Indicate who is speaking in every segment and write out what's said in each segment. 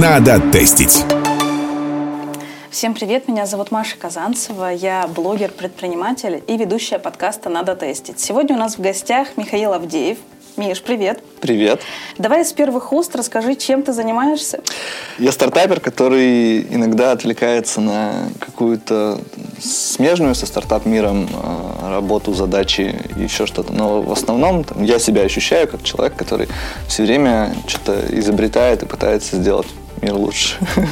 Speaker 1: Надо тестить.
Speaker 2: Всем привет, меня зовут Маша Казанцева, я блогер-предприниматель и ведущая подкаста «Надо тестить». Сегодня у нас в гостях Михаил Авдеев, Миш, привет.
Speaker 3: Привет.
Speaker 2: Давай с первых уст расскажи, чем ты занимаешься.
Speaker 3: Я стартапер, который иногда отвлекается на какую-то смежную со стартап-миром а, работу, задачи и еще что-то. Но в основном там, я себя ощущаю как человек, который все время что-то изобретает и пытается сделать мир лучше.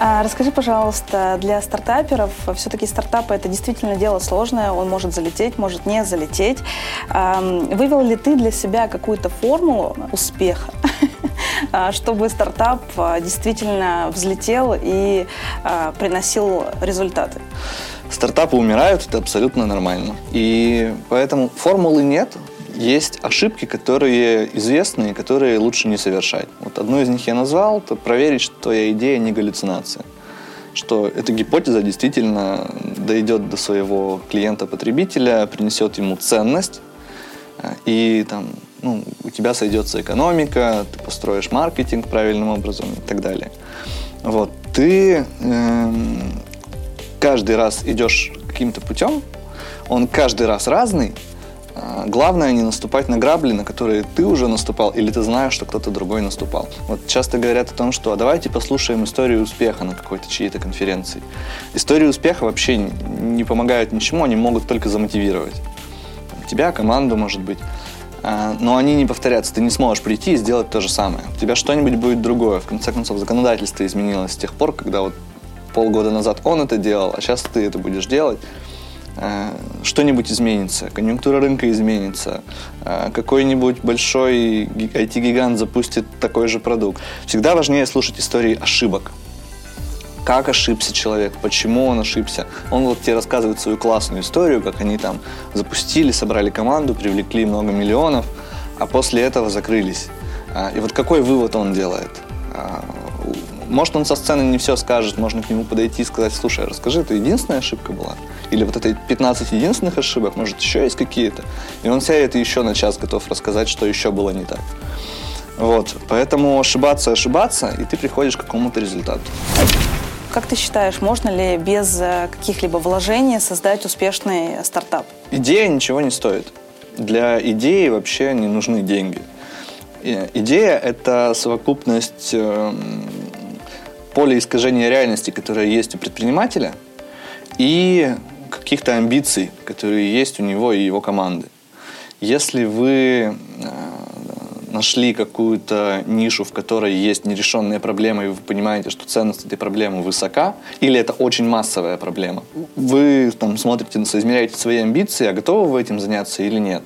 Speaker 2: А, расскажи, пожалуйста, для стартаперов, все-таки стартапы это действительно дело сложное, он может залететь, может не залететь. Вывел ли ты для себя какую-то формулу успеха, а, чтобы стартап а, действительно взлетел и приносил результаты?
Speaker 3: Стартапы умирают, это абсолютно нормально. И поэтому формулы нет, есть ошибки, которые известны и которые лучше не совершать. Вот одну из них я назвал, это проверить, что твоя идея не галлюцинация. Что эта гипотеза действительно дойдет до своего клиента-потребителя, принесет ему ценность, э, и там, ну, у тебя сойдется экономика, ты построишь маркетинг правильным образом и так далее. Вот, ты э, каждый раз идешь каким-то путем, он каждый раз разный, главное не наступать на грабли, на которые ты уже наступал, или ты знаешь, что кто-то другой наступал. Вот часто говорят о том, что а давайте послушаем историю успеха на какой-то чьей-то конференции. Истории успеха вообще не помогают ничему, они могут только замотивировать. Тебя, команду, может быть. А, но они не повторятся. Ты не сможешь прийти и сделать то же самое. У тебя что-нибудь будет другое. В конце концов, законодательство изменилось с тех пор, когда вот полгода назад он это делал, а сейчас ты это будешь делать. Э, что-нибудь изменится, конъюнктура рынка изменится, э, какой-нибудь большой IT-гигант запустит такой же продукт. Всегда важнее слушать истории ошибок. Как ошибся человек, почему он ошибся. Он вот тебе рассказывает свою классную историю, как они там запустили, собрали команду, привлекли много миллионов, а после этого закрылись. Э, и вот какой вывод он делает? Может, он со сцены не все скажет, можно к нему подойти и сказать, слушай, расскажи, это единственная ошибка была? Или вот это 15 единственных ошибок, может, еще есть какие-то? И он сядет и еще на час готов рассказать, что еще было не так. Вот, поэтому ошибаться, ошибаться, и ты приходишь к какому-то результату.
Speaker 2: Как ты считаешь, можно ли без э, каких-либо вложений создать успешный стартап?
Speaker 3: Идея ничего не стоит. Для идеи вообще не нужны деньги. Идея – это совокупность эм, поле искажения реальности, которое есть у предпринимателя, и каких-то амбиций, которые есть у него и его команды. Если вы э, нашли какую-то нишу, в которой есть нерешенные проблемы, и вы понимаете, что ценность этой проблемы высока, или это очень массовая проблема, вы там смотрите, соизмеряете свои амбиции, а готовы вы этим заняться или нет.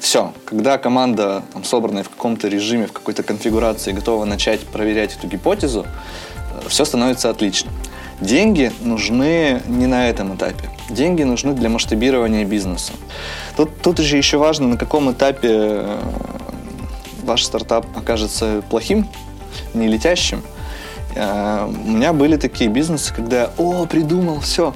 Speaker 3: Все, когда команда там, собранная в каком-то режиме, в какой-то конфигурации, готова начать проверять эту гипотезу, все становится отлично. Деньги нужны не на этом этапе. Деньги нужны для масштабирования бизнеса. Тут, тут же еще важно, на каком этапе э, ваш стартап окажется плохим, не летящим. Э, у меня были такие бизнесы, когда я, о, придумал, все,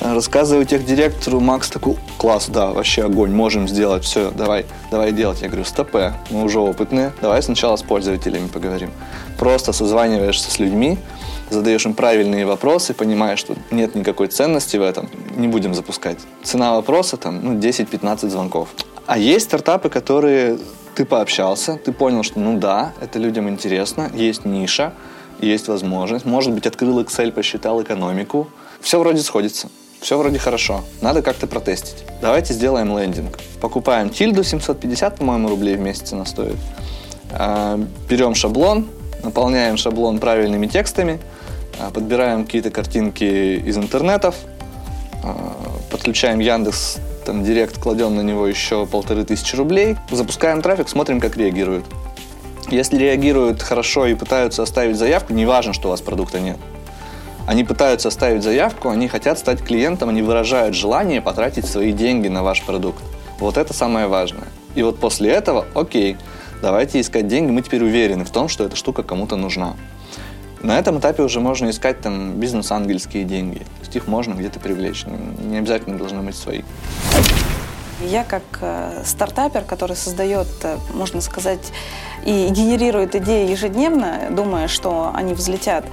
Speaker 3: рассказываю директору Макс такой, класс, да, вообще огонь, можем сделать, все, давай, давай делать. Я говорю, стопе, мы уже опытные, давай сначала с пользователями поговорим. Просто созваниваешься с людьми, задаешь им правильные вопросы, понимаешь, что нет никакой ценности в этом, не будем запускать. Цена вопроса там, ну, 10-15 звонков. А есть стартапы, которые ты пообщался, ты понял, что ну да, это людям интересно, есть ниша, есть возможность, может быть, открыл Excel, посчитал экономику. Все вроде сходится. Все вроде хорошо. Надо как-то протестить. Давайте сделаем лендинг. Покупаем тильду 750, по-моему, рублей в месяц она стоит. А, берем шаблон, наполняем шаблон правильными текстами, подбираем какие-то картинки из интернетов, а, подключаем Яндекс, там, Директ, кладем на него еще полторы тысячи рублей, запускаем трафик, смотрим, как реагируют. Если реагируют хорошо и пытаются оставить заявку, не важно, что у вас продукта нет. Они пытаются оставить заявку, они хотят стать клиентом, они выражают желание потратить свои деньги на ваш продукт. Вот это самое важное. И вот после этого, окей, давайте искать деньги, мы теперь уверены в том, что эта штука кому-то нужна. На этом этапе уже можно искать там бизнес-ангельские деньги. То есть их можно где-то привлечь. Не обязательно должны быть свои.
Speaker 2: Я как э, стартапер, который создает, э, можно сказать, и генерирует идеи ежедневно, думая, что они взлетят,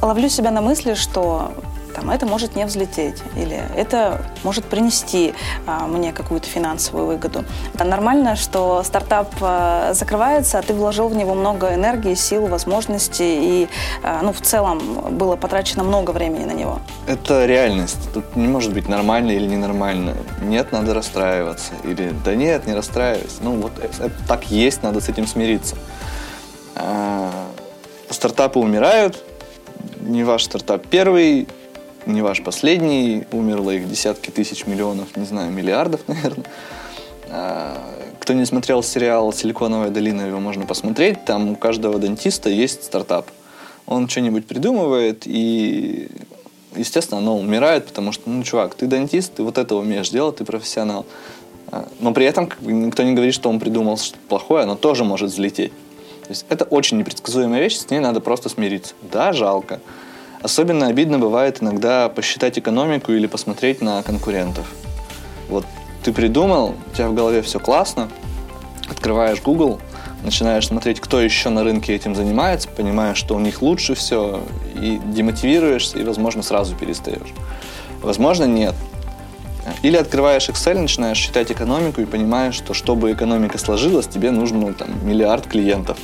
Speaker 2: ловлю себя на мысли, что там, это может не взлететь, или это может принести а, мне какую-то финансовую выгоду. А нормально, что стартап а, закрывается, а ты вложил в него много энергии, сил, возможностей, и а, ну, в целом было потрачено много времени на него.
Speaker 3: Это реальность. Тут не может быть нормально или ненормально. Нет, надо расстраиваться. Или да нет, не расстраивайся. Ну вот это так есть, надо с этим смириться. А, стартапы умирают, не ваш стартап первый, не ваш последний, умерло их десятки тысяч миллионов, не знаю, миллиардов, наверное. А, кто не смотрел сериал «Силиконовая долина», его можно посмотреть. Там у каждого дантиста есть стартап. Он что-нибудь придумывает, и, естественно, оно умирает, потому что, ну, чувак, ты дантист, ты вот это умеешь делать, ты профессионал. А, но при этом как никто не говорит, что он придумал что-то плохое, оно тоже может взлететь. То есть это очень непредсказуемая вещь, с ней надо просто смириться. Да, жалко. Особенно обидно бывает иногда посчитать экономику или посмотреть на конкурентов. Вот ты придумал, у тебя в голове все классно, открываешь Google, начинаешь смотреть, кто еще на рынке этим занимается, понимаешь, что у них лучше все, и демотивируешься, и, возможно, сразу перестаешь. Возможно, нет. Или открываешь Excel, начинаешь считать экономику и понимаешь, что чтобы экономика сложилась, тебе нужно ну, там, миллиард клиентов.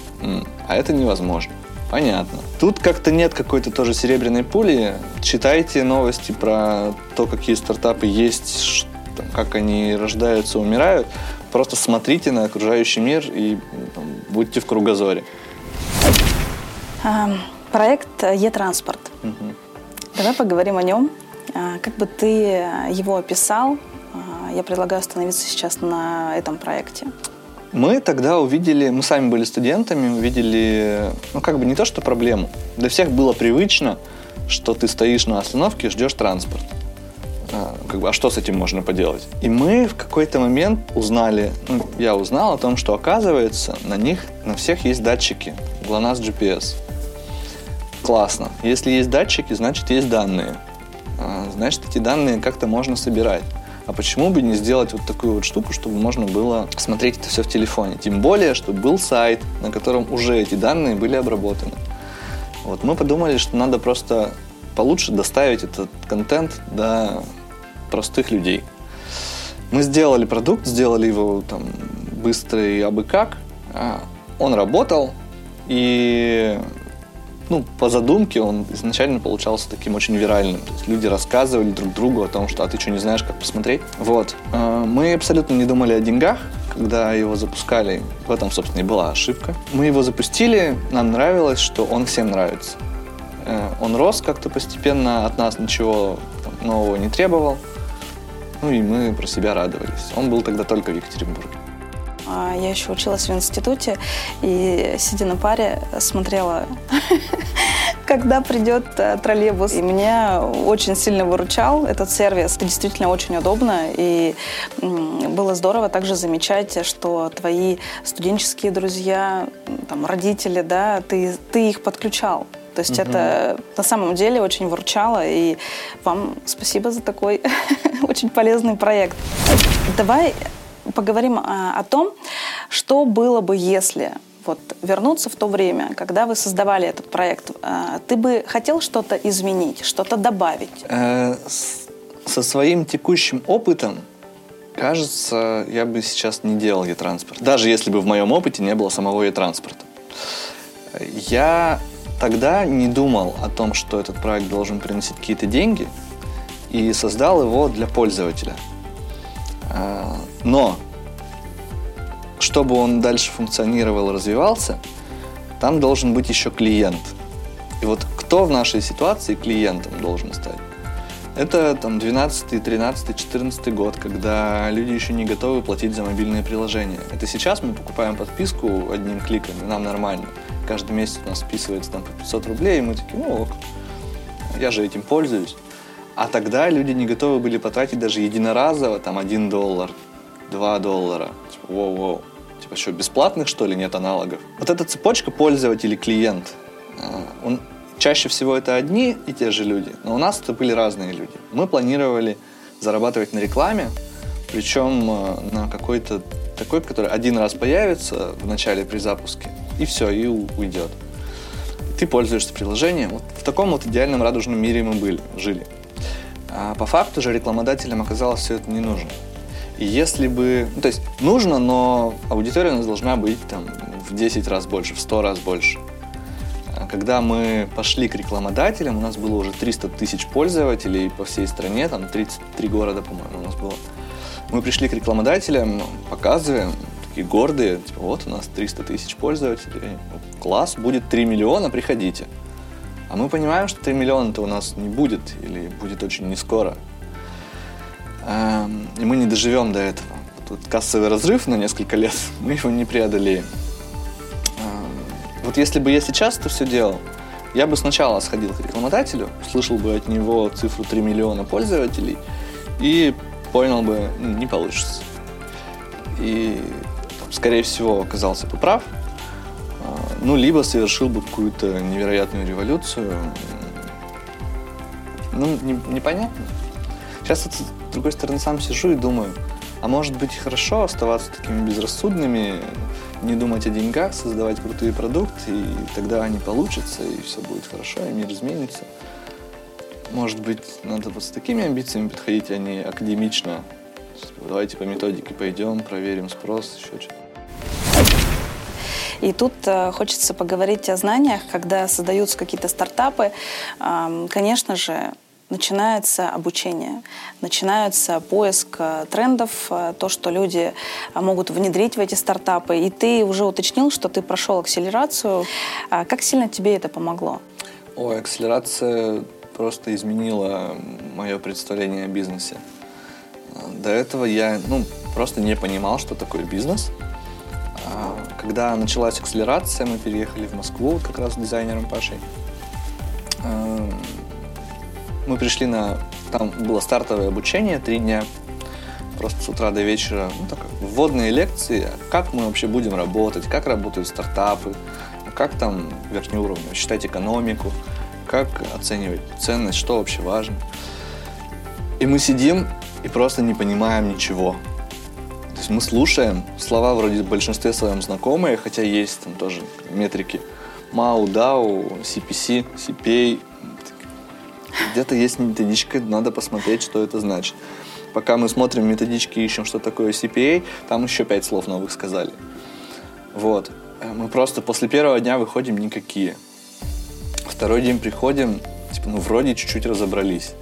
Speaker 3: А это невозможно. Понятно. Тут как-то нет какой-то тоже серебряной пули. Читайте новости про то, какие стартапы есть, как они рождаются, умирают. Просто смотрите на окружающий мир и там, будьте в кругозоре.
Speaker 2: А, проект Е-транспорт. Угу. Давай поговорим о нем. А, как бы ты его описал? А, я предлагаю остановиться сейчас на этом проекте.
Speaker 3: Мы тогда увидели, мы сами были студентами, увидели, ну как бы не то, что проблему. Для всех было привычно, что ты стоишь на остановке и ждешь транспорт. А, как бы, а что с этим можно поделать? И мы в какой-то момент узнали, ну, я узнал о том, что оказывается на них, на всех есть датчики, GLONASS GPS. Классно. Если есть датчики, значит есть данные. А, значит, эти данные как-то можно собирать. А почему бы не сделать вот такую вот штуку, чтобы можно было смотреть это все в телефоне? Тем более, что был сайт, на котором уже эти данные были обработаны. Вот мы подумали, что надо просто получше доставить этот контент до простых людей. Мы сделали продукт, сделали его там быстро и абы как. А, он работал, и ну, по задумке он изначально получался таким очень виральным. То есть люди рассказывали друг другу о том, что «а ты что, не знаешь, как посмотреть?» Вот. А, мы абсолютно не думали о деньгах, когда его запускали. В этом, собственно, и была ошибка. Мы его запустили, нам нравилось, что он всем нравится. Э, он рос как-то постепенно, от нас ничего нового не требовал. Ну и мы про себя радовались. Он был тогда только в Екатеринбурге.
Speaker 2: А, я еще училась в институте и, сидя на паре, смотрела, когда придет э, троллейбус. И меня очень сильно выручал этот сервис. Это действительно очень удобно. И было здорово также замечать, что твои студенческие друзья, там, родители, да, ты, ты их подключал. То есть угу. это на самом деле очень выручало, и вам спасибо за такой очень полезный проект. Давай поговорим а, о том, что было бы, если вот вернуться в то время, когда вы создавали этот проект, а, ты бы хотел что-то изменить, что-то добавить? Э,
Speaker 3: со своим текущим опытом, кажется, я бы сейчас не делал e-транспорт. Даже если бы в моем опыте не было самого e-транспорта. Я тогда не думал о том, что этот проект должен приносить какие-то деньги, и создал его для пользователя – а, но, чтобы он дальше функционировал, развивался, там должен быть еще клиент. И вот кто в нашей ситуации клиентом должен стать? Это там 12, 13, 14 год, когда люди еще не готовы платить за мобильные приложения. Это сейчас мы покупаем подписку одним кликом, и нам нормально. Каждый месяц у нас списывается там по 500 рублей, и мы такие, ну ок, я же этим пользуюсь. А тогда люди не готовы были потратить даже единоразово, там, 1 доллар, 2 доллара. Типа, воу-воу. Типа, что, бесплатных, что ли, нет аналогов? Вот эта цепочка пользователь-клиент, а, он чаще всего это одни и те же люди, но у нас это были разные люди. Мы планировали зарабатывать на рекламе, Причем на какой-то такой, который один раз появится в начале при запуске, и все, и уйдет. Ты пользуешься приложением. Вот в таком вот идеальном радужном мире мы были, жили. А по факту же рекламодателям оказалось все это не нужно. Если бы... Ну, то есть нужно, но аудитория у нас должна быть там в 10 раз больше, в 100 раз больше. А когда мы пошли к рекламодателям, у нас было уже 300 тысяч пользователей по всей стране, там 33 города, по-моему, у нас было. Мы пришли к рекламодателям, показываем, такие гордые, типа, вот у нас 300 тысяч пользователей, класс, будет 3 миллиона, приходите. А мы понимаем, что 3 миллиона-то у нас не будет, или будет очень не скоро. Эм, и мы не доживем до этого. Тут кассовый разрыв на несколько лет, мы его не преодолеем. Эм, вот если бы я сейчас это все делал, я бы сначала сходил к рекламодателю, услышал бы от него цифру 3 миллиона пользователей и понял бы, не получится. И, скорее всего, оказался бы прав, ну, либо совершил бы какую-то невероятную революцию. Ну, не, непонятно. Сейчас, с другой стороны, сам сижу и думаю, а может быть хорошо оставаться такими безрассудными, не думать о деньгах, создавать крутые продукты, и тогда они получатся, и все будет хорошо, и мир изменится. Может быть, надо вот с такими амбициями подходить, а не академично. Давайте по методике пойдем, проверим спрос, еще что-то.
Speaker 2: И тут э, хочется поговорить о знаниях, когда создаются какие-то стартапы. Э, конечно же, начинается обучение, начинается поиск э, трендов, э, то, что люди э, могут внедрить в эти стартапы. И ты уже уточнил, что ты прошел акселерацию. А как сильно тебе это помогло?
Speaker 3: Ой, акселерация просто изменила мое представление о бизнесе. До этого я ну, просто не понимал, что такое бизнес. А, когда началась акселерация, мы переехали в Москву как раз с дизайнером Пашей. Мы пришли на... Там было стартовое обучение, три дня, просто с утра до вечера. Ну, так, вводные лекции, как мы вообще будем работать, как работают стартапы, как там верхний уровень, считать экономику, как оценивать ценность, что вообще важно. И мы сидим и просто не понимаем ничего есть мы слушаем, слова вроде в большинстве своем знакомые, хотя есть там тоже метрики MAU, DAO, CPC, CPA. Где-то есть методичка, надо посмотреть, что это значит. Пока мы смотрим методички, ищем, что такое CPA, там еще пять слов новых сказали. Вот. Мы просто после первого дня выходим никакие. Второй день приходим, типа, ну, вроде чуть-чуть разобрались.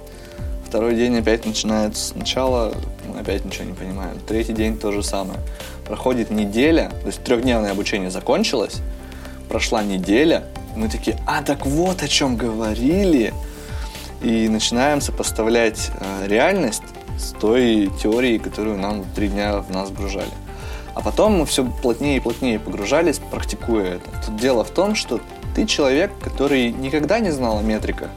Speaker 3: Второй день опять начинается сначала, мы опять ничего не понимаем. Третий день то же самое. Проходит неделя, то есть трехдневное обучение закончилось, прошла неделя, мы такие, а так вот о чем говорили. И начинаем сопоставлять э, реальность с той теорией, которую нам три дня в нас вгружали. А потом мы все плотнее и плотнее погружались, практикуя это. Тут дело в том, что ты человек, который никогда не знал о метриках,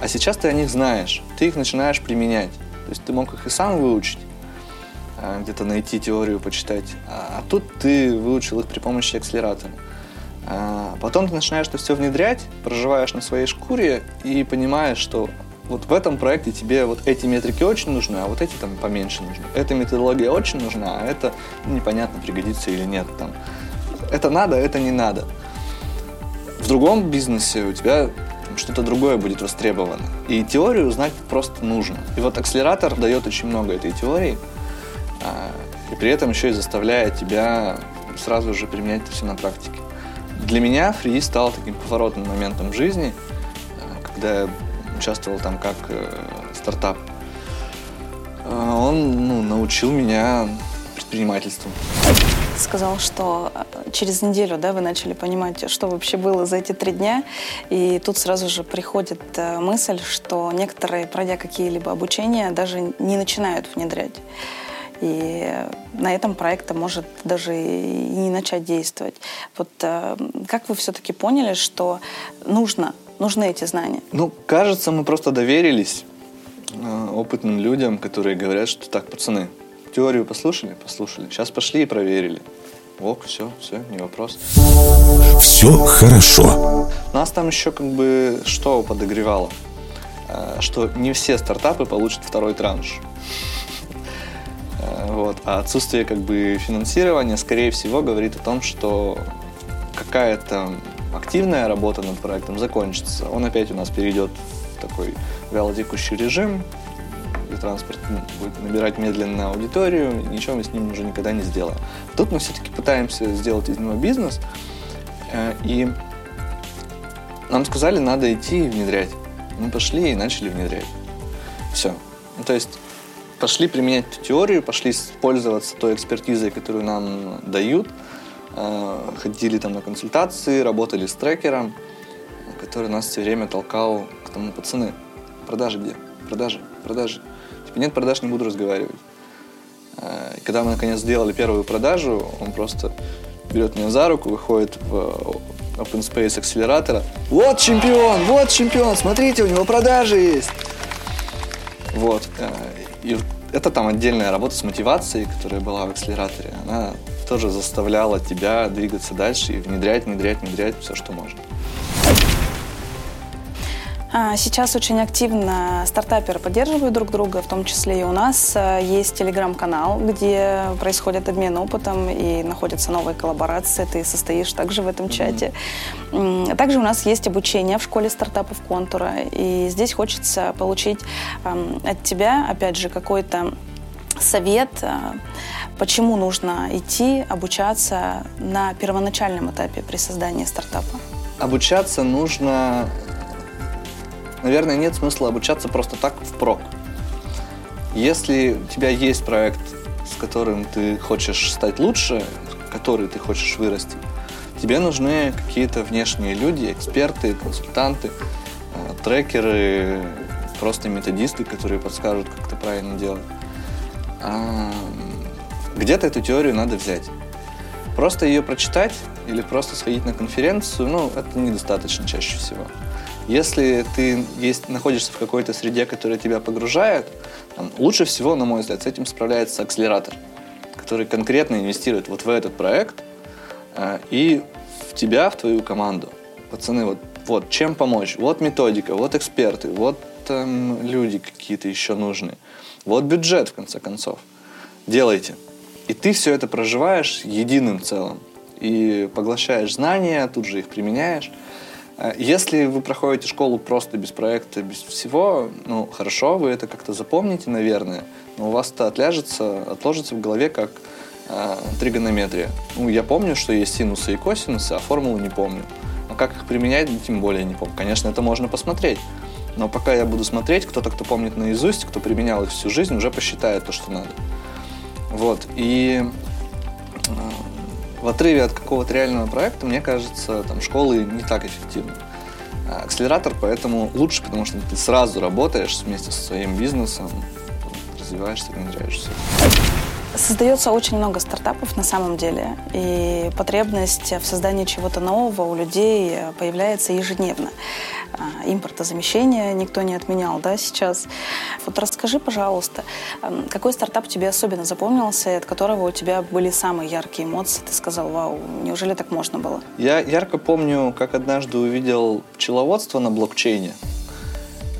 Speaker 3: а сейчас ты о них знаешь, ты их начинаешь применять. То есть ты мог их и сам выучить, а, где-то найти теорию, почитать. А, а тут ты выучил их при помощи акселератора. А потом ты начинаешь это все внедрять, проживаешь на своей шкуре и понимаешь, что вот в этом проекте тебе вот эти метрики очень нужны, а вот эти там поменьше нужны. Эта методология очень нужна, а это ну, непонятно, пригодится или нет. Там. Это надо, это не надо. В другом бизнесе у тебя что-то другое будет востребовано. И теорию знать просто нужно. И вот акселератор дает очень много этой теории, а, и при этом еще и заставляет тебя сразу же применять это все на практике. Для меня фри стал таким поворотным моментом жизни, а, когда я участвовал там как э, стартап. А, он ну, научил меня предпринимательству
Speaker 2: сказал, что э, через неделю да, вы начали понимать, что вообще было за эти три дня. И тут сразу же приходит э, мысль, что некоторые, пройдя какие-либо обучения, даже не начинают внедрять. И на этом проект может даже и не начать действовать. Вот э, как вы все-таки поняли, что нужно, нужны эти знания?
Speaker 3: Ну, кажется, мы просто доверились опытным людям, которые говорят, что так, пацаны, Теорию послушали? Послушали. Сейчас пошли и проверили. Ок, все, все, не вопрос.
Speaker 1: Все хорошо.
Speaker 3: Нас там еще как бы что подогревало? Э, что не все стартапы получат второй транш. Вот. А отсутствие как бы финансирования, скорее всего, говорит о том, что какая-то активная работа над проектом закончится. Он опять у нас перейдет в такой вялотекущий режим, и транспорт будет набирать медленно аудиторию, ничего мы с ним уже никогда не сделаем. Тут мы все-таки пытаемся сделать из него бизнес, э, и нам сказали, надо идти и внедрять. Мы пошли и начали внедрять. Все. Ну, то есть пошли применять эту теорию, пошли пользоваться той экспертизой, которую нам дают, э, ходили там на консультации, работали с трекером, который нас все время толкал к тому, пацаны, продажи где? Продажи, продажи. Типа нет продаж, не буду разговаривать. Э, когда мы наконец сделали первую продажу, он просто берет меня за руку, выходит в Open Space акселератора. Вот чемпион, вот чемпион, смотрите, у него продажи есть. Вот. И это там отдельная работа с мотивацией, которая была в акселераторе. Она тоже заставляла тебя двигаться дальше и внедрять, внедрять, внедрять все, что можно.
Speaker 2: А, сейчас очень активно стартаперы поддерживают друг друга, в том числе и у нас а, есть телеграм-канал, где происходит обмен опытом и находятся новые коллаборации. Ты состоишь также в этом чате. Также у нас есть обучение в школе стартапов Контура. И здесь хочется получить от тебя, опять же, какой-то совет, а, почему нужно идти обучаться на первоначальном этапе при создании стартапа.
Speaker 3: Обучаться нужно наверное, нет смысла обучаться просто так в прок. Если у тебя есть проект, с которым ты хочешь стать лучше, который ты хочешь вырасти, тебе нужны какие-то внешние люди, эксперты, консультанты, э, трекеры, просто методисты, которые подскажут, как это правильно делать. А, где-то эту теорию надо взять. Просто ее прочитать или просто сходить на конференцию, ну, это недостаточно чаще всего. Если ты есть, находишься в какой-то среде, которая тебя погружает, там, лучше всего, на мой взгляд, с этим справляется акселератор, который конкретно инвестирует вот в этот проект э, и в тебя, в твою команду. Пацаны, вот, вот чем помочь? Вот методика, вот эксперты, вот э, люди какие-то еще нужны. Вот бюджет, в конце концов. Делайте. И ты все это проживаешь единым целым. И поглощаешь знания, тут же их применяешь. Э, если вы проходите школу просто без проекта, без всего, ну, хорошо, вы это как-то запомните, наверное, но у вас это отляжется, отложится в голове как э, тригонометрия. Ну, я помню, что есть синусы и косинусы, а формулу не помню. А как их применять, тем более не помню. Конечно, это можно посмотреть. Но пока я буду смотреть, кто-то, кто помнит наизусть, кто применял их всю жизнь, уже посчитает то, что надо. Вот. И э, в отрыве от какого-то реального проекта, мне кажется, там школы не так эффективны. А акселератор поэтому лучше, потому что ты сразу работаешь вместе со своим бизнесом, развиваешься, внедряешься.
Speaker 2: Создается очень много стартапов на самом деле, и потребность в создании чего-то нового у людей появляется ежедневно. А, импортозамещение никто не отменял, да, сейчас. Вот расскажи, пожалуйста, какой стартап тебе особенно запомнился, от которого у тебя были самые яркие эмоции? Ты сказал, вау, неужели так можно было?
Speaker 3: Я ярко помню, как однажды увидел пчеловодство на блокчейне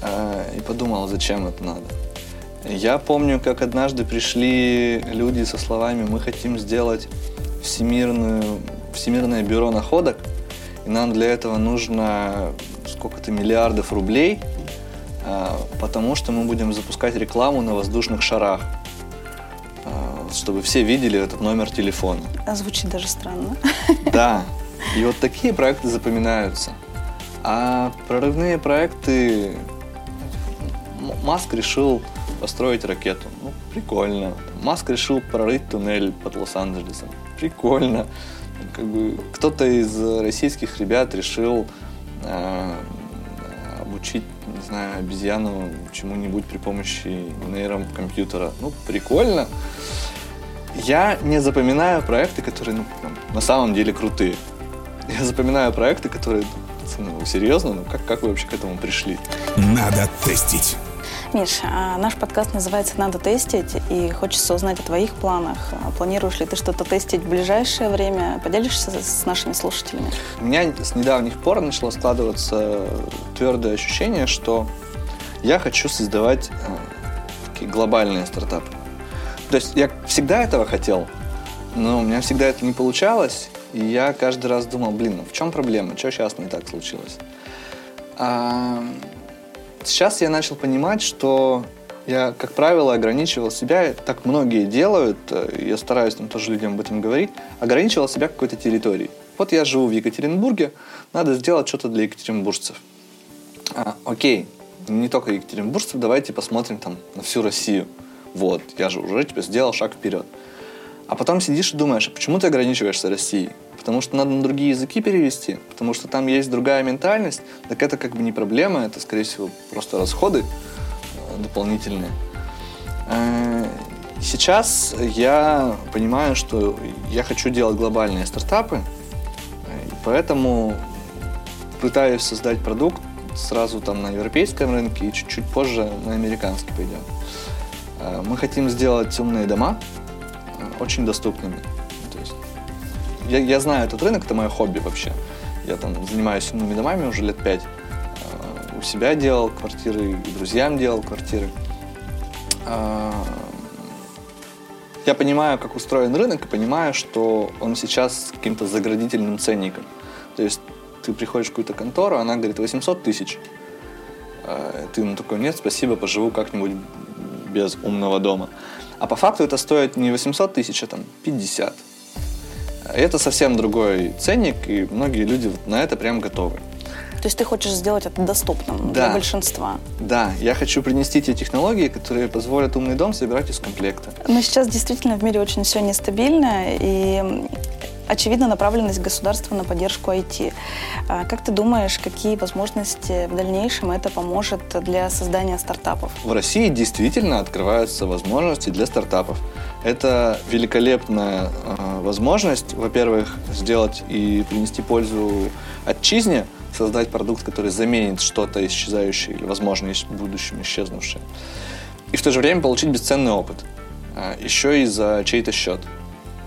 Speaker 3: а, и подумал, зачем это надо. Я помню, как однажды пришли люди со словами «Мы хотим сделать всемирную, всемирное бюро находок, и нам для этого нужно сколько-то миллиардов рублей, а, потому что мы будем запускать рекламу на воздушных шарах, а, чтобы все видели этот номер телефона».
Speaker 2: А звучит даже странно.
Speaker 3: Да. И вот такие проекты запоминаются. А прорывные проекты Маск решил построить ракету. Ну, прикольно. Маск решил прорыть туннель под Лос-Анджелесом. Прикольно. Как бы кто-то из российских ребят решил э, обучить, не знаю, обезьяну чему-нибудь при помощи нейрокомпьютера. Ну, прикольно. Я не запоминаю проекты, которые ну, на самом деле крутые. Я запоминаю проекты, которые, ну, серьезно, ну как, как вы вообще к этому пришли?
Speaker 1: Надо тестить.
Speaker 2: Миш, а наш подкаст называется «Надо тестить», и хочется узнать о твоих планах. Планируешь ли ты что-то тестить в ближайшее время? Поделишься с нашими слушателями?
Speaker 3: У меня с недавних пор начало складываться твердое ощущение, что я хочу создавать э, такие глобальные стартапы. То есть я всегда этого хотел, но у меня всегда это не получалось. И я каждый раз думал, блин, ну в чем проблема? Что сейчас не так случилось? А сейчас я начал понимать, что я, как правило, ограничивал себя, так многие делают, э, я стараюсь там тоже людям об этом говорить, ограничивал себя какой-то территорией. Вот я живу в Екатеринбурге, надо сделать что-то для екатеринбуржцев. А, окей, не только екатеринбуржцев, давайте посмотрим там на всю Россию. Вот, я же уже типа, сделал шаг вперед. А потом сидишь и думаешь, а почему ты ограничиваешься Россией? Потому что надо на другие языки перевести, потому что там есть другая ментальность, так это как бы не проблема, это, скорее всего, просто расходы э, дополнительные. Э, сейчас я понимаю, что я хочу делать глобальные стартапы, поэтому пытаюсь создать продукт сразу там на европейском рынке и чуть-чуть позже на американский пойдем. Э, мы хотим сделать умные дома очень доступными я, я знаю этот рынок, это мое хобби вообще. Я там занимаюсь умными домами уже лет пять. Э, у себя делал квартиры, и друзьям делал квартиры. Э, я понимаю, как устроен рынок, и понимаю, что он сейчас с каким-то заградительным ценником. То есть ты приходишь в какую-то контору, она говорит 800 тысяч. Э, ты ну такой, нет, спасибо, поживу как-нибудь без умного дома. А по факту это стоит не 800 тысяч, а там 50. Это совсем другой ценник, и многие люди на это прям готовы.
Speaker 2: То есть ты хочешь сделать это доступным да. для большинства?
Speaker 3: Да, я хочу принести те технологии, которые позволят умный дом собирать из комплекта.
Speaker 2: Но сейчас действительно в мире очень все нестабильно, и очевидна направленность государства на поддержку IT. А как ты думаешь, какие возможности в дальнейшем это поможет для создания стартапов?
Speaker 3: В России действительно открываются возможности для стартапов. Это великолепная э, возможность, во-первых, сделать и принести пользу отчизне, создать продукт, который заменит что-то исчезающее или, возможно, в будущем исчезнувшее. И в то же время получить бесценный опыт. Э, еще и за чей-то счет.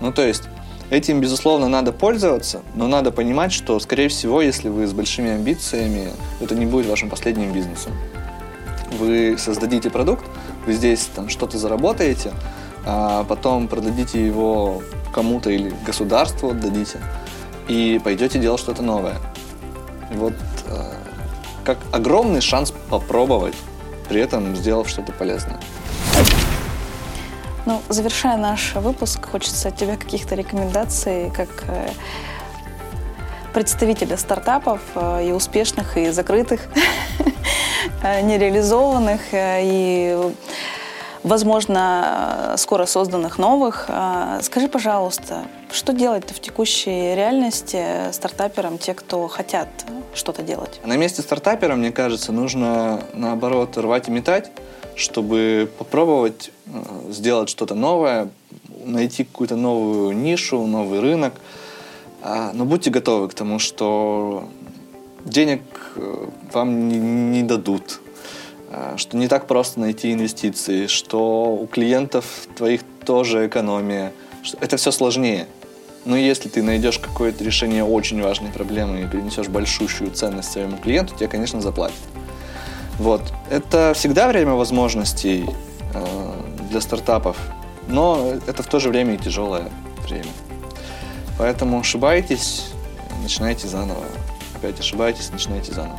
Speaker 3: Ну, то есть Этим, безусловно, надо пользоваться, но надо понимать, что, скорее всего, если вы с большими амбициями, это не будет вашим последним бизнесом. Вы создадите продукт, вы здесь там что-то заработаете, а потом продадите его кому-то или государству отдадите, и пойдете делать что-то новое. Вот э, как огромный шанс попробовать, при этом сделав что-то полезное.
Speaker 2: Ну, завершая наш выпуск, хочется от тебя каких-то рекомендаций, как э, представителя стартапов э, и успешных, и закрытых, э, нереализованных, и, возможно, скоро созданных новых. Скажи, пожалуйста, что делать в текущей реальности стартаперам, те, кто хотят что-то делать?
Speaker 3: На месте стартапера, мне кажется, нужно, наоборот, рвать и метать, чтобы попробовать э, сделать что-то новое, найти какую-то новую нишу, новый рынок. А, но будьте готовы к тому, что денег э, вам не, дадут, а, что не так просто найти инвестиции, что у клиентов твоих тоже экономия. Это все сложнее. Но если ты найдешь какое-то решение очень важной проблемы и принесешь большущую ценность своему клиенту, тебе, конечно, заплатят. Вот. Это всегда время возможностей э, для стартапов, но это в то же время и тяжелое время. Поэтому ошибаетесь, начинайте заново. Опять ошибаетесь, начинайте заново.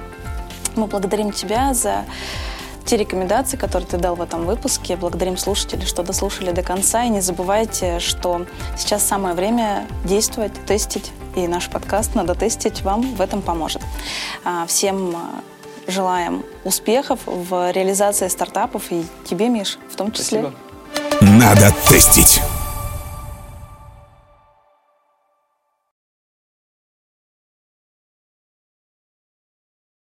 Speaker 2: Мы благодарим тебя за те рекомендации, которые ты дал в этом выпуске. Благодарим слушателей, что дослушали до конца. И не забывайте, что сейчас самое время действовать, тестить. И наш подкаст «Надо тестить» вам в этом поможет. А, всем желаем успехов в реализации стартапов и тебе, Миш, в том числе.
Speaker 1: Спасибо. Надо тестить.